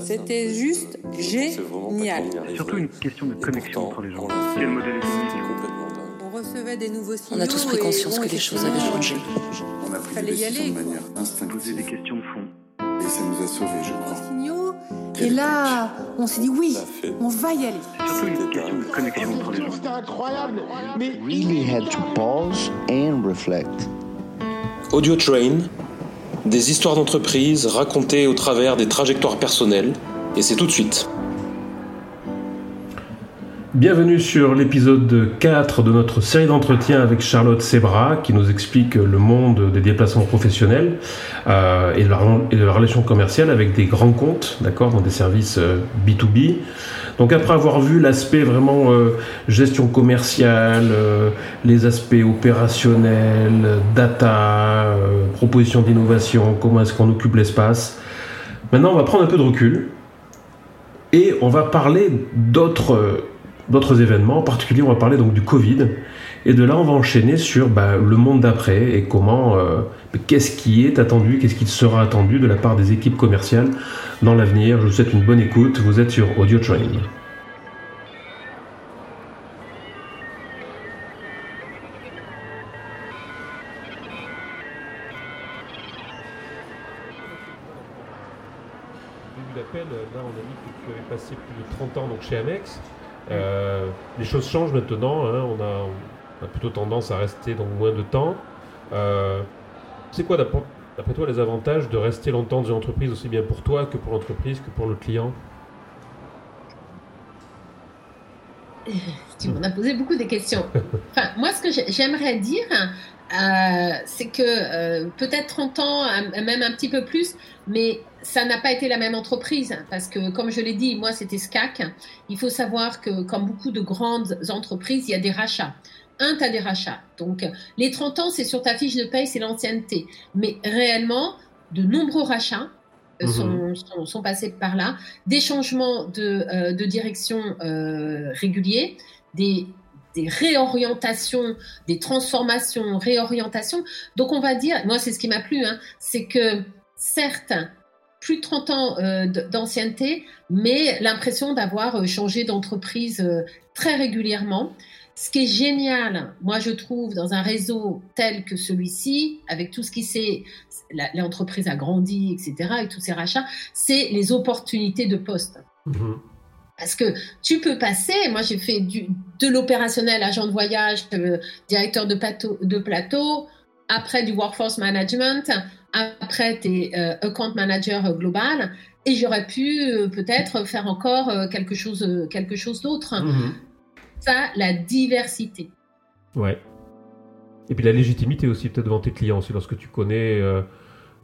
C'était juste génial. Surtout une question de connexion entre les gens. Quel modèle On recevait des nouveaux signaux. On a tous pris conscience que les choses avaient changé. On a pris Fallait des y décisions aller, de manière instinctive. Poser des questions de fond. Et ça nous a sauvés, je crois. signaux. Et là, on s'est dit oui, on va y aller. Surtout une question de connexion entre les gens. C'était incroyable. Mais really had to pause and reflect. Audio Train, des histoires d'entreprise racontées au travers des trajectoires personnelles, et c'est tout de suite. Bienvenue sur l'épisode 4 de notre série d'entretiens avec Charlotte Sebra qui nous explique le monde des déplacements professionnels euh, et, de la, relation commerciale avec des grands comptes, d'accord, dans des services euh, B2B. Donc après avoir vu l'aspect vraiment euh, gestion commerciale, euh, les aspects opérationnels, data, euh, proposition d'innovation, comment est-ce qu'on occupe l'espace, maintenant on va prendre un peu de recul et on va parler d'autres euh, d'autres événements. En particulier, on va parler donc du Covid. Et de là, on va enchaîner sur bah, le monde d'après et comment, euh, qu'est-ce qui est attendu, qu'est-ce qui sera attendu de la part des équipes commerciales dans l'avenir. Je vous souhaite une bonne écoute. Vous êtes sur Audio Train. on a dit que tu avais passé plus de 30 ans chez Amex. Euh, les choses changent maintenant, hein, on, a, plutôt tendance à rester donc moins de temps. Euh, c'est quoi d'après toi les avantages de rester longtemps dans une entreprise aussi bien pour toi que pour l'entreprise que pour le client? Tu m'en as posé beaucoup de questions. Enfin, moi, ce que j'ai- j'aimerais dire, euh, c'est que euh, peut-être 30 ans, même un petit peu plus, mais ça n'a pas été la même entreprise. Parce que, comme je l'ai dit, moi, c'était SCAC. Il faut savoir que, comme beaucoup de grandes entreprises, il y a des rachats. Un, tu as des rachats. Donc, les 30 ans, c'est sur ta fiche de paye, c'est l'ancienneté. Mais réellement, de nombreux rachats euh, sont, sont, sont passés par là. Des changements de, euh, de direction euh, réguliers, des, des réorientations, des transformations, réorientations. Donc, on va dire, moi, c'est ce qui m'a plu, hein, c'est que certes, plus de 30 ans euh, d'ancienneté, mais l'impression d'avoir euh, changé d'entreprise euh, très régulièrement. Ce qui est génial, moi je trouve, dans un réseau tel que celui-ci, avec tout ce qui s'est, l'entreprise a grandi, etc., avec tous ces rachats, c'est les opportunités de poste. Mhm. Parce que tu peux passer, moi j'ai fait du, de l'opérationnel, agent de voyage, euh, directeur de plateau, de plateau, après du workforce management, après tu es account manager euh, global, et j'aurais pu euh, peut-être faire encore euh, quelque chose, euh, quelque chose d'autre. Mhm. Ça, la diversité. Ouais. Et puis la légitimité aussi peut-être devant tes clients aussi lorsque tu connais, euh,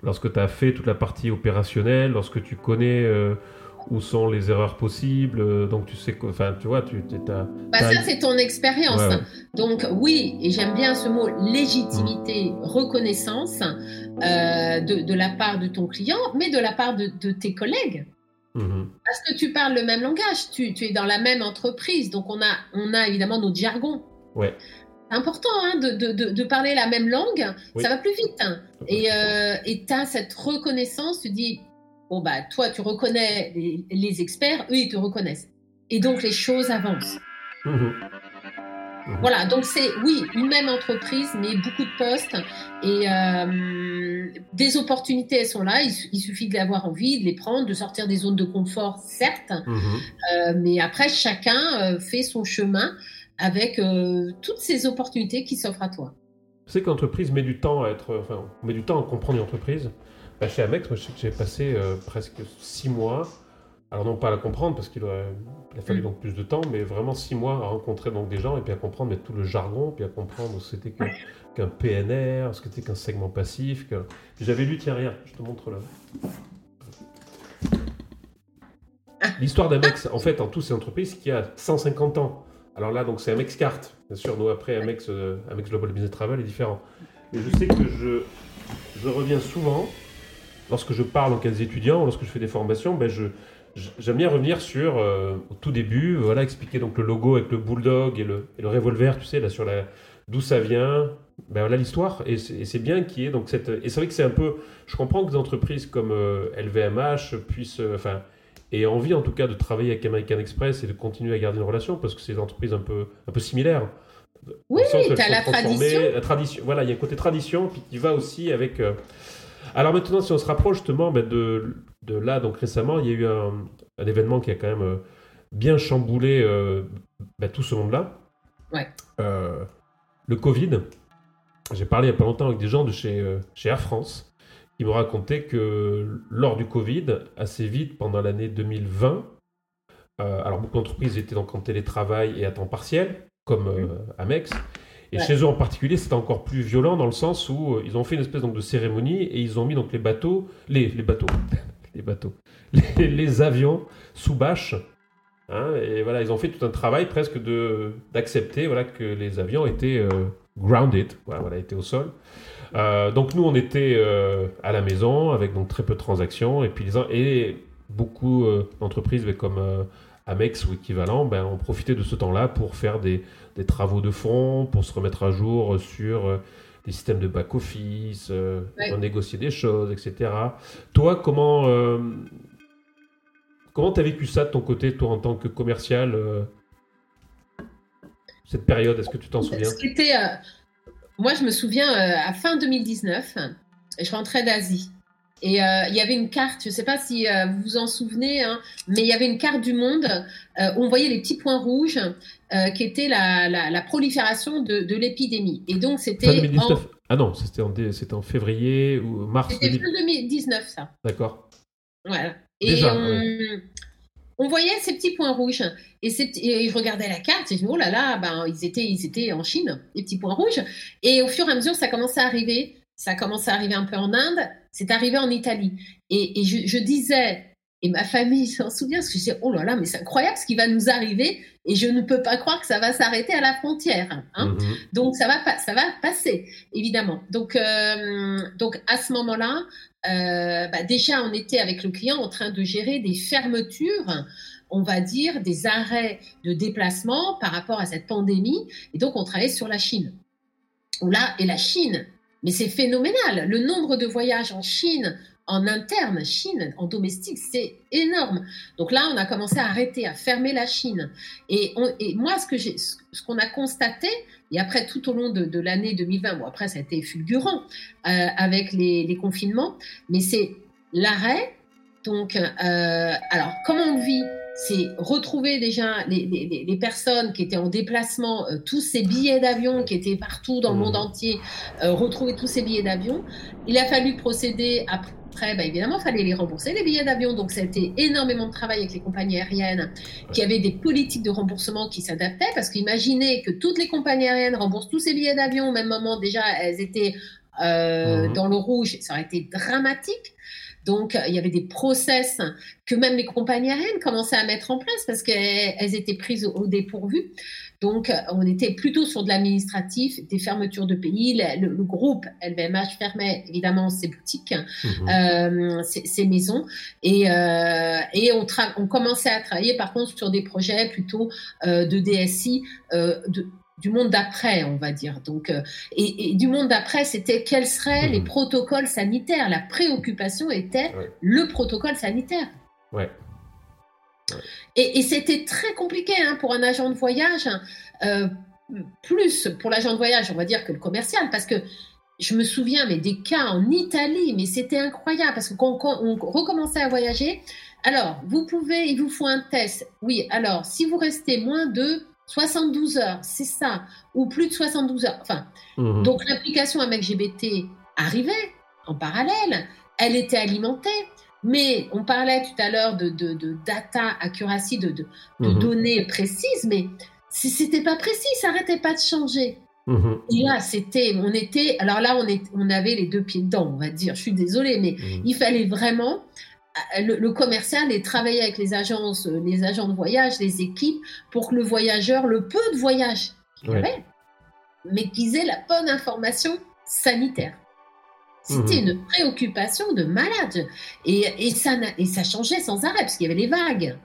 lorsque tu as fait toute la partie opérationnelle, lorsque tu connais euh, où sont les erreurs possibles, euh, donc tu sais quoi, enfin tu vois, tu as... Bah, ça, c'est ton expérience. Ouais, ouais. Donc oui, et j'aime bien ce mot légitimité, reconnaissance euh, de, de la part de ton client, mais de la part de, de tes collègues. Mhm. Parce que tu parles le même langage, tu, tu es dans la même entreprise, donc on a, on a évidemment notre jargon. Ouais. C'est important hein, de, de, de, de parler la même langue, Oui. ça va plus vite. hein. Et euh, tu as cette reconnaissance, tu dis, bon, bah, toi, tu reconnais les, les experts, eux, ils te reconnaissent. Et donc, les choses avancent. Mhm. Voilà, donc c'est, oui, une même entreprise, mais beaucoup de postes. Et euh, des opportunités, elles sont là. Il, su- il suffit de les avoir envie, de les prendre, de sortir des zones de confort, certes. Mhm. Euh, mais après, chacun euh, fait son chemin avec euh, toutes ces opportunités qui s'offrent à toi. Tu sais que l'entreprise met du temps à être, enfin, on met du temps à comprendre une entreprise. Bah, chez Amex, moi, je sais que j'ai passé euh, presque six mois, alors non pas à la comprendre parce qu'il aurait- a fallu Mm. donc plus de temps, mais vraiment six mois à rencontrer donc des gens et puis à comprendre mais, tout le jargon, puis à comprendre ce que- qu'un PNR, ce que c'était qu'un segment passif. Que... J'avais lu, tiens, regarde, je te montre là. L'histoire d'Amex, en fait, en tout, c'est une entreprise qui a 150 ans. Alors là, donc c'est Amex Carte. Bien sûr, nous, après, Amex, euh, Amex Global Business Travel est différent. Mais je sais que je, je reviens souvent, lorsque je parle en cas étudiants, lorsque je fais des formations, ben je, j'aime bien revenir sur, euh, au tout début, voilà, expliquer donc le logo avec le bulldog et le, et le revolver, tu sais, là, sur la, d'où ça vient. Ben voilà l'histoire, et c'est bien qu'il y ait donc cette. Et c'est vrai que c'est un peu. Je comprends que des entreprises comme LVMH puissent. enfin et envie en tout cas de travailler avec American Express et de continuer à garder une relation parce que c'est des entreprises un peu, un peu similaires. Oui, tu as la tradition. La tradition. Voilà, il y a un côté tradition puis qui va aussi avec. Euh, alors maintenant, si on se rapproche justement ben, de, de, là, donc récemment, il y a eu un, un événement qui a quand même euh, bien chamboulé euh, ben, tout ce monde-là. Ouais. le Covid. J'ai parlé il n'y a pas longtemps avec des gens de chez, chez Air France il me racontait que lors du Covid, assez vite, pendant l'année 2020, euh, alors beaucoup d'entreprises étaient donc en télétravail et à temps partiel, comme euh, Amex. Et chez eux en particulier, c'était encore plus violent dans le sens où euh, ils ont fait une espèce donc, de cérémonie et ils ont mis donc les bateaux, les, les bateaux, les bateaux, les, avions sous bâche. Hein, et voilà, ils ont fait tout un travail presque de d'accepter voilà que les avions étaient grounded, voilà, voilà, étaient au sol. Euh, donc nous, on était euh, à la maison avec donc très peu de transactions et puis et beaucoup euh, d'entreprises comme Amex ou équivalent, ben, ont profité de ce temps-là pour faire des, des, travaux de fond, pour se remettre à jour sur des systèmes de back-office, pour négocier des choses, etc. Toi, comment comment tu as vécu ça de ton côté, toi, en tant que commercial cette période, est-ce que tu t'en souviens? C'était moi, je me souviens, euh, à fin 2019, je rentrais d'Asie. Et euh, il y avait une carte, je ne sais pas si euh, vous vous en souvenez, hein, mais il y avait une carte du monde où on voyait les petits points rouges qui étaient la, prolifération de, l'épidémie. Et donc, c'était. Ah non, c'était en, en, février ou mars C'était fin 2019, ça. D'accord. Voilà. Et on voyait ces petits points rouges. Et, je regardais la carte et je me dis, oh là là, ben, ils, étaient, ils étaient en Chine, les petits points rouges. Et au fur et à mesure, ça commençait à arriver. Ça commençait à arriver un peu en Inde. C'est arrivé en Italie. Et, je, disais, et ma famille s'en souvient, parce que je disais, oh là là, mais c'est incroyable ce qui va nous arriver. Et je ne peux pas croire que ça va s'arrêter à la frontière. Hein. Mm-hmm. Donc, ça va, ça va passer, évidemment. Donc, euh, donc à ce moment-là, euh, bah, déjà, on était avec le client en train de gérer des fermetures, on va dire, des arrêts de déplacement par rapport à cette pandémie. Et donc, on travaillait sur la Chine. Là, et la Chine, mais c'est phénoménal. Le nombre de voyages en Chine en interne, Chine, en domestique, c'est énorme. Donc là, on a commencé à arrêter, à fermer la Chine. Et, moi, ce que ce qu'on a constaté, et après tout au long de, l'année 2020, bon après ça a été fulgurant euh, avec les, confinements, mais c'est l'arrêt. Donc, euh, alors comment on vit? C'est retrouver déjà les, personnes qui étaient en déplacement, euh, tous ces billets d'avion qui étaient partout dans le monde mmh. entier, retrouver tous ces billets d'avion. Il a fallu procéder après après, bah, évidemment, il fallait les rembourser, les billets d'avion. Donc, ça a été énormément de travail avec les compagnies aériennes qui avaient des politiques de remboursement qui s'adaptaient. Parce qu'imaginez que toutes les compagnies aériennes remboursent tous ces billets d'avion au même moment. Déjà, elles étaient euh, mmh. dans le rouge. Ça aurait été dramatique. Donc, il y avait des process que même les compagnies aériennes commençaient à mettre en place parce qu'elles étaient prises au dépourvu. Donc, on était plutôt sur de l'administratif, des fermetures de pays. Le, groupe LVMH fermait évidemment ses boutiques, mhm. euh, ses, maisons, et, euh, et on, on, commençait à travailler par contre sur des projets plutôt euh, de DSI, de, du monde d'après, on va dire. Donc, et, du monde d'après, c'était quels seraient les mhm. protocoles sanitaires. La préoccupation était le protocole sanitaire. Ouais. Et, c'était très compliqué hein, pour un agent de voyage, euh, plus pour l'agent de voyage, on va dire, que le commercial, parce que je me souviens, mais des cas en Italie, mais c'était incroyable, parce qu'on on recommençait à voyager. Alors, vous pouvez, il vous faut un test. Oui, alors, si vous restez moins de 72 heures, c'est ça, ou plus de 72 heures. Enfin, mmh. donc l'application avec GBT arrivait en parallèle, elle était alimentée. Mais on parlait tout à l'heure de, data accuracy, de, mhm. données précises, mais si c'était pas précis, ça n'arrêtait pas de changer. Mhm. Et là, c'était, on était, alors là, on, est, on avait les deux pieds dedans, on va dire. Je suis désolée, mais mhm. il fallait vraiment euh, le, commercial et travailler avec les agences, euh, les agents de voyage, les équipes, pour que le voyageur, le peu de voyage qu'il avait, mais qu'ils aient la bonne information sanitaire. C'était mhm. une préoccupation de malade. Et, et, ça, et ça changeait sans arrêt, parce qu'il y avait les vagues.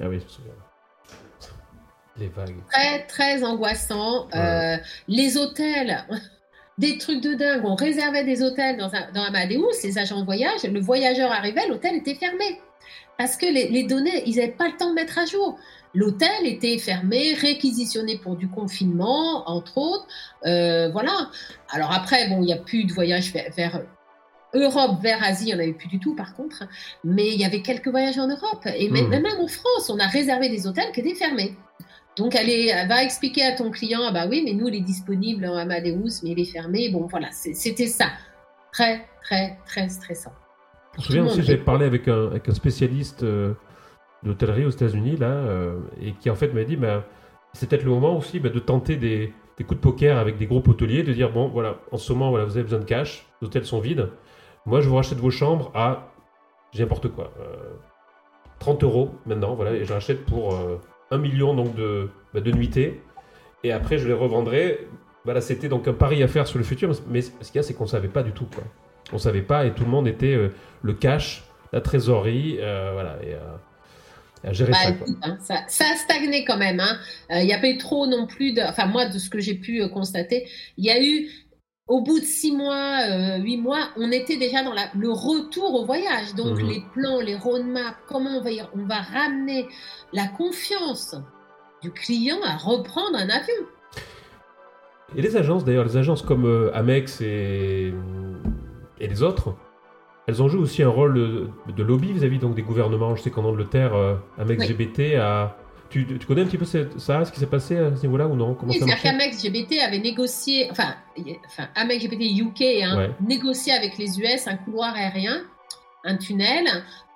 Ah oui, Les vagues. Très, très angoissant. Euh, les hôtels, des trucs de dingue. On réservait des hôtels dans, un, dans Amadeus, les agents de voyage. Le voyageur arrivait, l'hôtel était fermé. Parce que les, données, ils n'avaient pas le temps de mettre à jour. L'hôtel était fermé, réquisitionné pour du confinement, entre autres. Euh, voilà. Alors après, bon, il n'y a plus de voyage vers, Europe vers Asie, il n'y en avait plus du tout par contre, mais il y avait quelques voyages en Europe. Et même, hmm. même en France, on a réservé des hôtels qui étaient fermés. Donc, elle, va expliquer à ton client, ah bah oui, mais nous, il est disponible en Amadeus, mais il est fermé. Bon, voilà, c'était ça. Très, très, très stressant. Je me souviens aussi, j'avais parlé avec un, avec un spécialiste euh, d'hôtellerie aux États-Unis, là, euh, et qui en fait m'a dit, bah, c'est peut-être le moment aussi bah, de tenter des, des, coups de poker avec des groupes hôteliers, de dire, bon, voilà, en ce moment, voilà, vous avez besoin de cash, les hôtels sont vides, moi, je vous rachète vos chambres à, j'ai n'importe quoi, 30 euh, euros maintenant, voilà, et je rachète pour 1 million donc de, bah, de nuitées. Et après, je les revendrai. Voilà, c'était donc un pari à faire sur le futur. Mais ce qu'il y a, c'est qu'on ne savait pas du tout. Quoi. On ne savait pas et tout le monde était euh, le cash, la trésorerie, euh, voilà. Et, euh, à gérer bah, hein, ça, ça, a stagné quand même. Hein. Il n'y a pas eu trop non plus de. Enfin, moi, de ce que j'ai pu constater, il y a eu au bout de six mois, euh, huit mois, on était déjà dans la, le retour au voyage. Donc mhm. les plans, les roadmaps, comment on va, on va ramener la confiance du client à reprendre un avion. Et les agences, d'ailleurs, les agences comme euh, Amex et, et les autres, elles ont joué aussi un rôle de, lobby vis-à-vis donc des gouvernements. Je sais qu'en Angleterre, euh, Amex GBT a tu, connais un petit peu ça, ce qui s'est passé à ce niveau-là ou non? Comment Oui, c'est-à-dire qu'Amex GBT avait négocié, enfin, enfin Amex GBT UK a négocié avec les US un couloir aérien, un tunnel,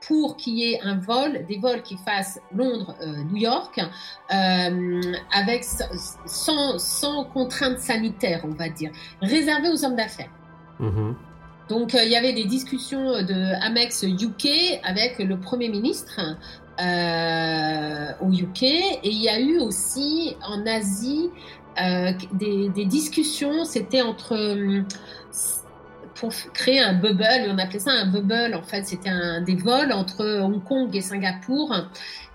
pour qu'il y ait un vol, des vols qui fassent Londres-New York, euh, avec sans, sans contraintes sanitaires, on va dire, réservé aux hommes d'affaires. Mm-hmm. Donc, euh, il y avait des discussions de Amex UK avec le Premier ministre euh, au UK et il y a eu aussi en Asie euh, des, discussions, c'était entre pour créer un bubble, on appelait ça un bubble, en fait. C'était des vols entre Hong Kong et Singapour.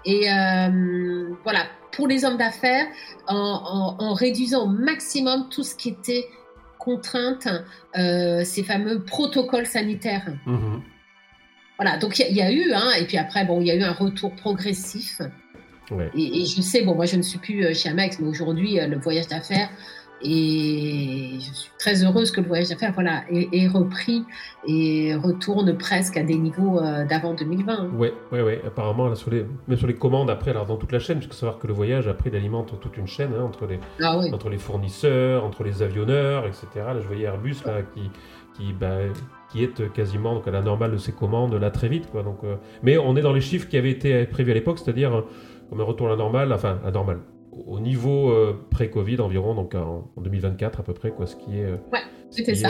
Et euh, voilà. Pour les hommes d'affaires en, réduisant au maximum tout ce qui était contrainte, ces fameux protocoles sanitaires. Mmh voilà, donc il y, a eu, hein, et puis après, bon, il y a eu un retour progressif. Et, je sais, bon, moi je ne suis plus euh, chez Amex, mais aujourd'hui, euh, le voyage d'affaires, et je suis très heureuse que le voyage d'affaires voilà, ait, repris et retourne presque à des niveaux euh, d'avant 2020. Oui, oui. Apparemment, là, sur les, même sur les commandes, après, alors, dans toute la chaîne, puisque savoir que le voyage, après, il alimente toute une chaîne hein, entre, les, ah entre les fournisseurs, entre les avionneurs, etc. Là, je voyais Airbus là, qui, qui, bah, qui est quasiment donc, à la normale de ses commandes là très vite. Quoi. Donc, euh, mais on est dans les chiffres qui avaient été prévus à l'époque, c'est-à-dire euh, comme un retour à la normale, enfin à la normale, au niveau euh, pré-Covid environ, donc en, 2024 à peu près, quoi, ce qui est. ouais, c'était ça.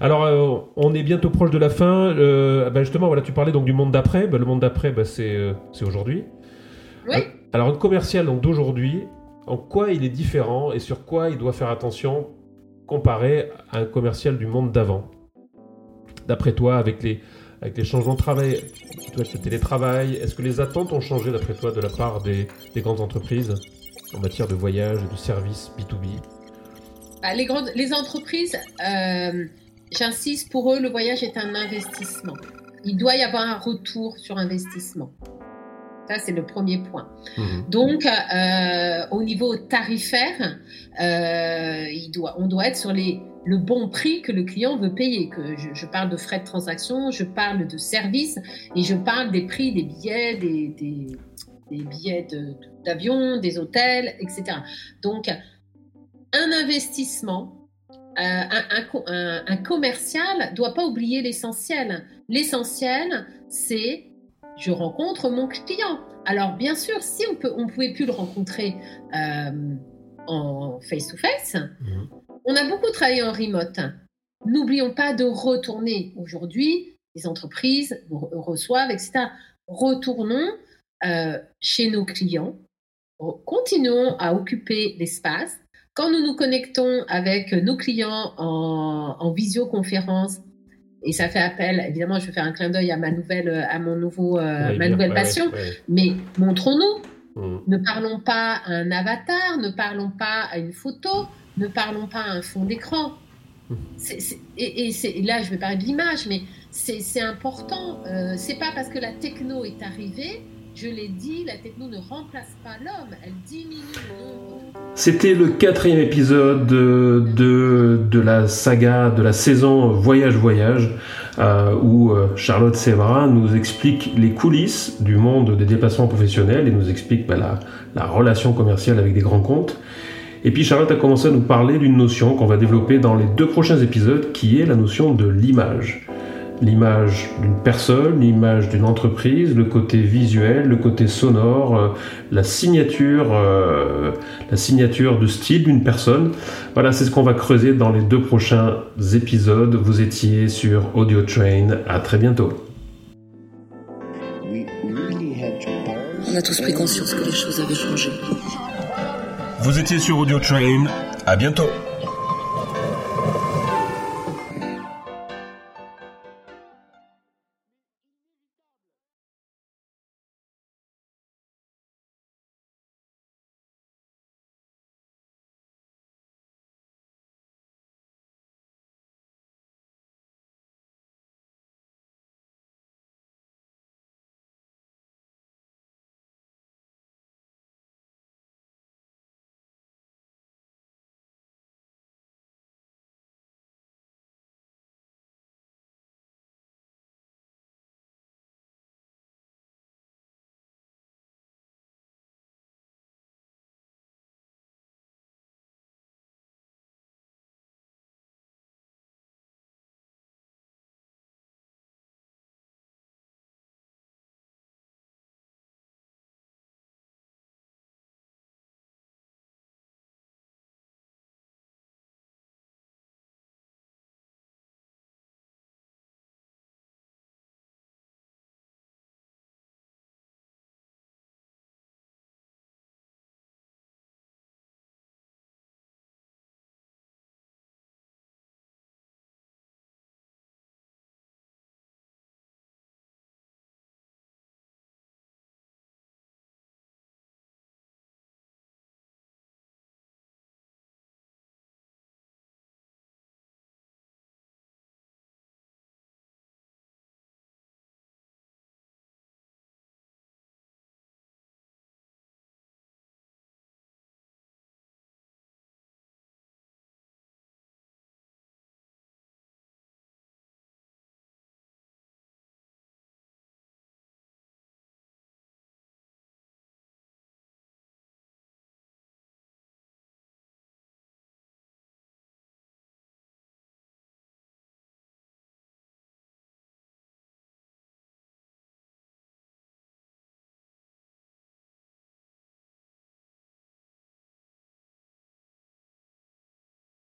alors, on est bientôt proche de la fin. Ben justement, voilà, tu parlais donc du monde d'après. Ben, le monde d'après, ben, c'est aujourd'hui. Oui. Alors, un commercial donc d'aujourd'hui, en quoi il est différent et sur quoi il doit faire attention comparé à un commercial du monde d'avant? D'après toi, avec les, avec les changements de travail, avec le télétravail, est-ce que les attentes ont changé d'après toi de la part des, grandes entreprises? En matière de voyage et de services B2B bah, les, grandes, les entreprises, euh, j'insiste, pour eux, le voyage est un investissement. Il doit y avoir un retour sur investissement. Ça, c'est le premier point. Mhm. Donc, euh, au niveau tarifaire, euh, il doit, on doit être sur les, le bon prix que le client veut payer. Que je, parle de frais de transaction, je parle de services et je parle des prix des billets, des, des, billets d'avion, des hôtels, etc. Donc, un investissement, euh, un, un, un, commercial doit pas oublier l'essentiel. L'essentiel, c'est je rencontre mon client. Alors, bien sûr, si on peut, on pouvait plus le rencontrer euh, en face-to-face, mhm. on a beaucoup travaillé en remote. N'oublions pas de retourner. Aujourd'hui, les entreprises reçoivent, etc. Retournons euh, chez nos clients. Continuons à occuper l'espace. Quand nous nous connectons avec nos clients en, en visioconférence, et ça fait appel, évidemment, je vais faire un clin d'œil à ma nouvelle, à mon nouveau, euh, ma nouvelle passion, mais montrons-nous, Mm. Ne parlons pas à un avatar, ne parlons pas à une photo, ne parlons pas à un fond d'écran. Mm. et, là, je vais parler de l'image, mais c'est important. Euh, c'est pas parce que la techno est arrivée, je l'ai dit, la techno ne remplace pas l'homme, elle diminue C'était le quatrième épisode de, de, la saga, de la saison Voyage Voyage, euh, où euh, Charlotte Sévra nous explique les coulisses du monde des déplacements professionnels et nous explique bah, la, la relation commerciale avec des grands comptes. Et puis Charlotte a commencé à nous parler d'une notion qu'on va développer dans les deux prochains épisodes, qui est la notion de l'image l'image d'une personne, l'image d'une entreprise, le côté visuel, le côté sonore, euh, la signature, euh, la signature de style d'une personne. Voilà, c'est ce qu'on va creuser dans les deux prochains épisodes. Vous étiez sur Audio Train. À très bientôt. On a tous pris conscience que les choses avaient changé. Vous étiez sur Audio Train. À bientôt.